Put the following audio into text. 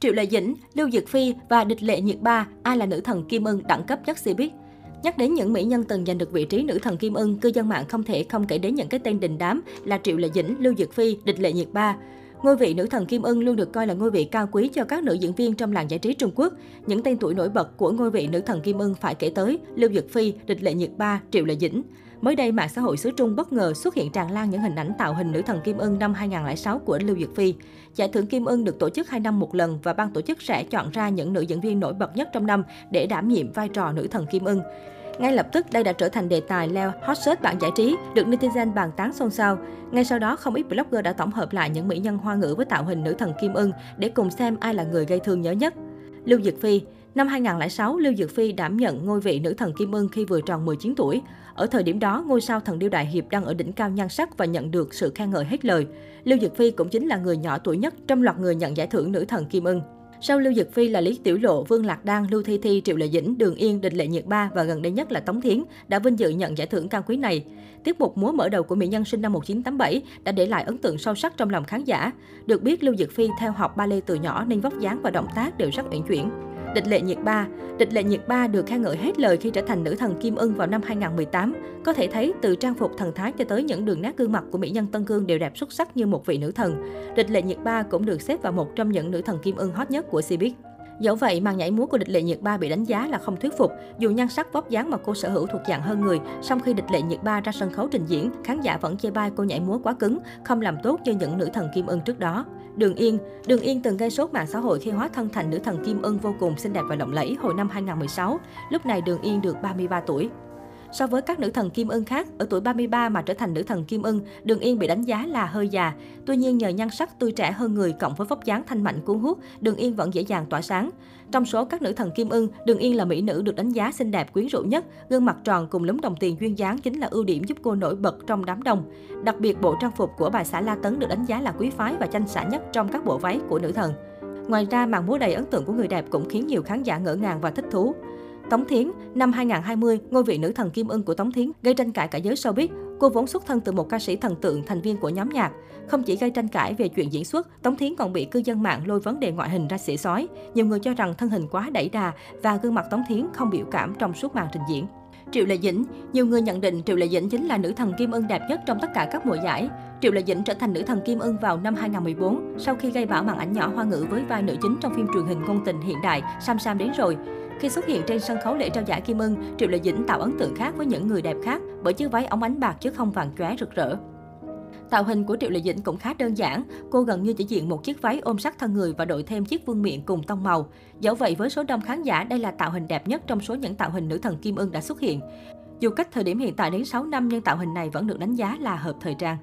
Triệu Lệ Dĩnh, Lưu Dực Phi và Địch Lệ Nhiệt Ba, ai là nữ thần Kim Ưng đẳng cấp nhất Cbiz? Nhắc đến những mỹ nhân từng giành được vị trí nữ thần Kim Ưng, cư dân mạng không thể không kể đến những cái tên đình đám là Triệu Lệ Dĩnh, Lưu Dực Phi, Địch Lệ Nhiệt Ba. Ngôi vị nữ thần Kim Ưng luôn được coi là ngôi vị cao quý cho các nữ diễn viên trong làng giải trí Trung Quốc. Những tên tuổi nổi bật của ngôi vị nữ thần Kim Ưng phải kể tới Lưu Dực Phi, Địch Lệ Nhiệt Ba, Triệu Lệ Dĩnh. Mới đây, mạng xã hội xứ Trung bất ngờ xuất hiện tràn lan những hình ảnh tạo hình nữ thần Kim Ưng năm 2006 của Lưu Dực Phi. Giải thưởng Kim Ưng được tổ chức 2 năm một lần và ban tổ chức sẽ chọn ra những nữ diễn viên nổi bật nhất trong năm để đảm nhiệm vai trò nữ thần Kim Ưng. Ngay lập tức, đây đã trở thành đề tài leo hot search bảng giải trí, được netizen bàn tán xôn xao. Ngay sau đó, không ít blogger đã tổng hợp lại những mỹ nhân hoa ngữ với tạo hình nữ thần Kim Ưng để cùng xem ai là người gây thương nhớ nhất. Lưu Dực Phi Năm 2006, Lưu Dực Phi đảm nhận ngôi vị nữ thần Kim Ưng khi vừa tròn 19 tuổi. Ở thời điểm đó, ngôi sao thần điêu đại hiệp đang ở đỉnh cao nhan sắc và nhận được sự khen ngợi hết lời. Lưu Dực Phi cũng chính là người nhỏ tuổi nhất trong loạt người nhận giải thưởng nữ thần Kim Ưng. Sau Lưu Dực Phi là Lý Tiểu Lộ, Vương Lạc Đan, Lưu Thi Thi, Triệu Lệ Dĩnh, Đường Yên, Địch Lệ Nhiệt Ba và gần đây nhất là Tống Thiến đã vinh dự nhận giải thưởng cao quý này. Tiết mục múa mở đầu của mỹ nhân sinh năm 1987 đã để lại ấn tượng sâu sắc trong lòng khán giả. Được biết Lưu Dực Phi theo học ballet từ nhỏ nên vóc dáng và động tác đều rất uyển chuyển. Địch Lệ Nhiệt Ba Địch Lệ Nhiệt Ba được khen ngợi hết lời khi trở thành nữ thần Kim Ưng vào năm 2018. Có thể thấy, từ trang phục thần thái cho tới những đường nét gương mặt của mỹ nhân Tân Cương đều đẹp xuất sắc như một vị nữ thần. Địch Lệ Nhiệt Ba cũng được xếp vào một trong những nữ thần Kim Ưng hot nhất của Cbiz. Dẫu vậy, màn nhảy múa của địch lệ nhiệt ba bị đánh giá là không thuyết phục. Dù nhan sắc vóc dáng mà cô sở hữu thuộc dạng hơn người, song khi địch lệ nhiệt ba ra sân khấu trình diễn, khán giả vẫn chê bai cô nhảy múa quá cứng, không làm tốt như những nữ thần Kim Ưng trước đó. Đường Yên Đường Yên từng gây sốt mạng xã hội khi hóa thân thành nữ thần Kim Ưng vô cùng xinh đẹp và lộng lẫy hồi năm 2016. Lúc này Đường Yên được 33 tuổi. So với các nữ thần Kim Ưng khác, ở tuổi 33 mà trở thành nữ thần Kim Ưng, Đường Yên bị đánh giá là hơi già. Tuy nhiên nhờ nhan sắc tươi trẻ hơn người cộng với vóc dáng thanh mạnh cuốn hút, Đường Yên vẫn dễ dàng tỏa sáng. Trong số các nữ thần Kim Ưng, Đường Yên là mỹ nữ được đánh giá xinh đẹp quyến rũ nhất, gương mặt tròn cùng lúm đồng tiền duyên dáng chính là ưu điểm giúp cô nổi bật trong đám đông. Đặc biệt bộ trang phục của bà xã La Tấn được đánh giá là quý phái và chanh xả nhất trong các bộ váy của nữ thần. Ngoài ra, màn múa đầy ấn tượng của người đẹp cũng khiến nhiều khán giả ngỡ ngàng và thích thú. Tống Thiến, năm 2020, ngôi vị nữ thần Kim Ưng của Tống Thiến gây tranh cãi cả giới showbiz. Cô vốn xuất thân từ một ca sĩ thần tượng, thành viên của nhóm nhạc. Không chỉ gây tranh cãi về chuyện diễn xuất, Tống Thiến còn bị cư dân mạng lôi vấn đề ngoại hình ra xỉ sói. Nhiều người cho rằng thân hình quá đẩy đà và gương mặt Tống Thiến không biểu cảm trong suốt màn trình diễn. Triệu Lệ Dĩnh, nhiều người nhận định Triệu Lệ Dĩnh chính là nữ thần Kim Ưng đẹp nhất trong tất cả các mùa giải. Triệu Lệ Dĩnh trở thành nữ thần Kim Ưng vào năm 2014 sau khi gây bão màn ảnh nhỏ hoa ngữ với vai nữ chính trong phim truyền hình ngôn tình hiện đại Sam Sam đến rồi. Khi xuất hiện trên sân khấu lễ trao giải Kim Ưng, Triệu Lệ Dĩnh tạo ấn tượng khác với những người đẹp khác bởi chiếc váy ống ánh bạc chứ không vàng chóe rực rỡ. Tạo hình của Triệu Lệ Dĩnh cũng khá đơn giản, cô gần như chỉ diện một chiếc váy ôm sát thân người và đội thêm chiếc vương miện cùng tông màu. Dẫu vậy với số đông khán giả, đây là tạo hình đẹp nhất trong số những tạo hình nữ thần Kim Ưng đã xuất hiện. Dù cách thời điểm hiện tại đến 6 năm nhưng tạo hình này vẫn được đánh giá là hợp thời trang.